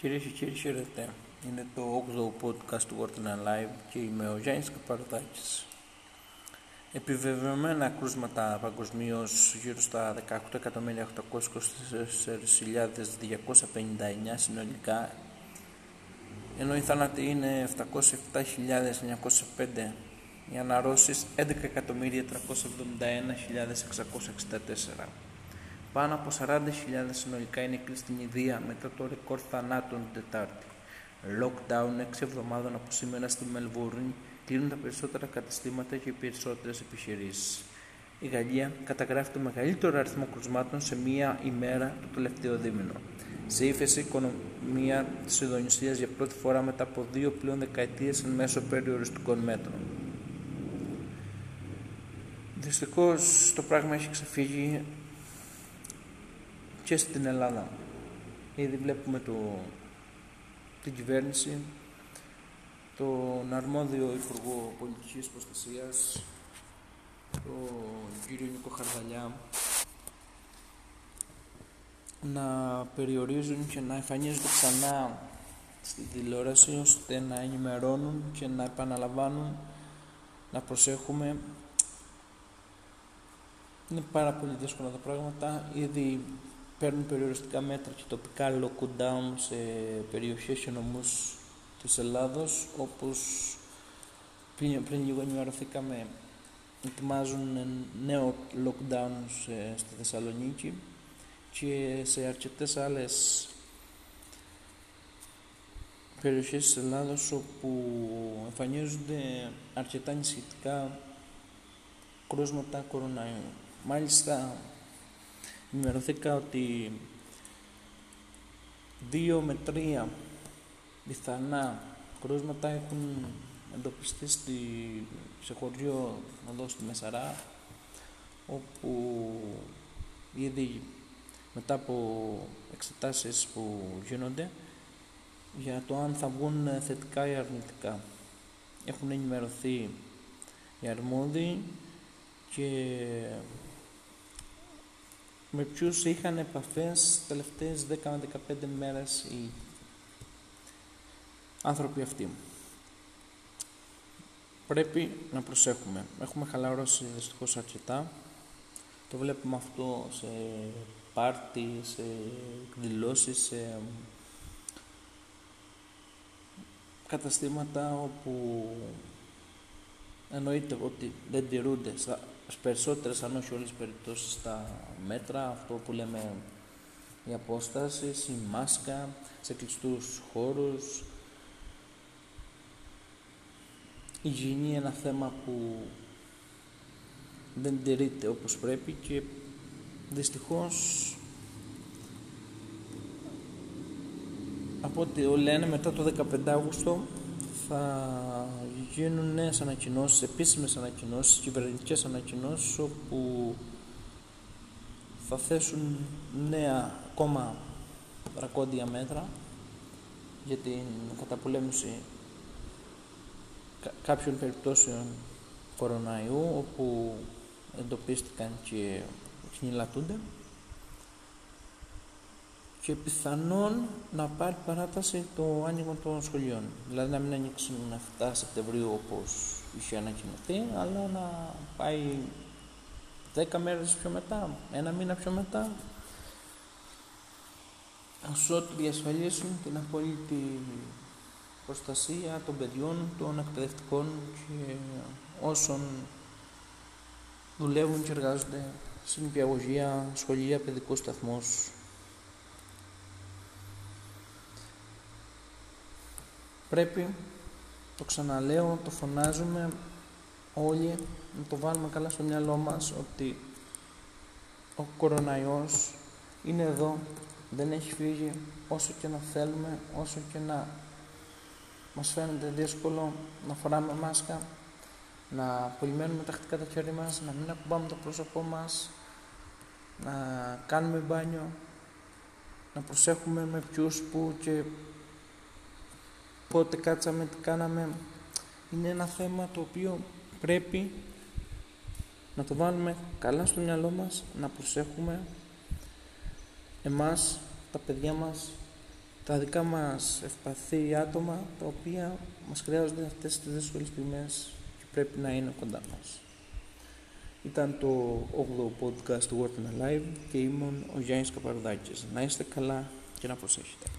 Κυρίες και κύριοι, χαίρετε. Είναι το 8ο podcast του World Live και είμαι ο Γιάννης Καπαρδάκης. Επιβεβαιωμένα κρούσματα παγκοσμίως γύρω στα 18.824.259 συνολικά, ενώ οι θάνατοι είναι 707.905, οι αναρρώσεις 11.371.664. Πάνω από 40.000 συνολικά είναι νεκροί στην Ινδία μετά το ρεκόρ θανάτων την Τετάρτη. Lockdown 6 εβδομάδων από σήμερα στη Μελβούρνη κλείνουν τα περισσότερα καταστήματα και οι περισσότερες επιχειρήσεις. Η Γαλλία καταγράφει το μεγαλύτερο αριθμό κρουσμάτων σε μία ημέρα το τελευταίο δίμηνο. Σε ύφεση, η οικονομία της Ινδονησίας για πρώτη φορά μετά από δύο πλέον δεκαετίες εν μέσω περιοριστικών μέτρων. Δυστυχώς το πράγμα έχει ξεφύγει και στην Ελλάδα. Ήδη βλέπουμε το, την κυβέρνηση, τον αρμόδιο Υπουργό Πολιτικής Προστασίας, τον κύριο Νίκο Χαρδαλιά, να περιορίζουν και να εμφανίζονται ξανά στη τηλεόραση ώστε να ενημερώνουν και να επαναλαμβάνουν να προσέχουμε είναι πάρα πολύ δύσκολα τα πράγματα ήδη παίρνουν περιοριστικά μέτρα και τοπικά lockdown σε περιοχές και νομούς της Ελλάδος όπως πριν, πριν λίγο ενημερωθήκαμε ετοιμάζουν νέο lockdown σε, στη Θεσσαλονίκη και σε αρκετές άλλες περιοχές της Ελλάδος όπου εμφανίζονται αρκετά νησιωτικά κρούσματα κοροναϊού. Μάλιστα ενημερωθήκα ότι δύο με τρία πιθανά κρούσματα έχουν εντοπιστεί στη, σε χωριό εδώ στη Μεσαρά όπου ήδη μετά από εξετάσεις που γίνονται για το αν θα βγουν θετικά ή αρνητικά. Έχουν ενημερωθεί οι αρμόδιοι και με ποιους είχαν επαφές τελευταίες 10 με 15 μέρες οι άνθρωποι αυτοί. Πρέπει να προσέχουμε. Έχουμε χαλαρώσει δυστυχώς αρκετά. Το βλέπουμε αυτό σε πάρτι, σε εκδηλώσεις, σε καταστήματα όπου εννοείται ότι δεν τηρούνται στις περισσότερες αν όχι όλες τις περιπτώσεις τα μέτρα, αυτό που λέμε η απόσταση, η μάσκα, σε κλειστούς χώρους. Η υγιεινή είναι ένα θέμα που δεν τηρείται όπως πρέπει και δυστυχώς από ό,τι λένε μετά το 15 Αύγουστο θα γίνουν νέες ανακοινώσεις, επίσημες ανακοινώσεις, κυβερνητικές ανακοινώσεις όπου θα θέσουν νέα ακόμα δρακόντια μέτρα για την καταπολέμηση κάποιων περιπτώσεων κοροναϊού όπου εντοπίστηκαν και χνηλατούνται και πιθανόν να πάρει παράταση το άνοιγμα των σχολείων. Δηλαδή να μην ανοίξουν 7 Σεπτεμβρίου όπως είχε ανακοινωθεί, αλλά να πάει 10 μέρες πιο μετά, ένα μήνα πιο μετά, ώστε διασφαλίσουν την απόλυτη προστασία των παιδιών, των εκπαιδευτικών και όσων δουλεύουν και εργάζονται στην υπηαγωγία, σχολεία, παιδικούς σταθμούς Πρέπει, το ξαναλέω, το φωνάζουμε όλοι, να το βάλουμε καλά στο μυαλό μας ότι ο κοροναϊός είναι εδώ, δεν έχει φύγει όσο και να θέλουμε, όσο και να μας φαίνεται δύσκολο να φοράμε μάσκα, να πολυμένουμε τακτικά τα χέρια μας, να μην ακουμπάμε το πρόσωπό μας, να κάνουμε μπάνιο, να προσέχουμε με ποιους που και πότε κάτσαμε, τι κάναμε. Είναι ένα θέμα το οποίο πρέπει να το βάλουμε καλά στο μυαλό μας, να προσέχουμε εμάς, τα παιδιά μας, τα δικά μας ευπαθή άτομα τα οποία μας χρειάζονται αυτές τις δύσκολες στιγμές και πρέπει να είναι κοντά μας. Ήταν το 8ο podcast του World Alive και ήμουν ο Γιάννης Καπαρδάκης. Να είστε καλά και να προσέχετε.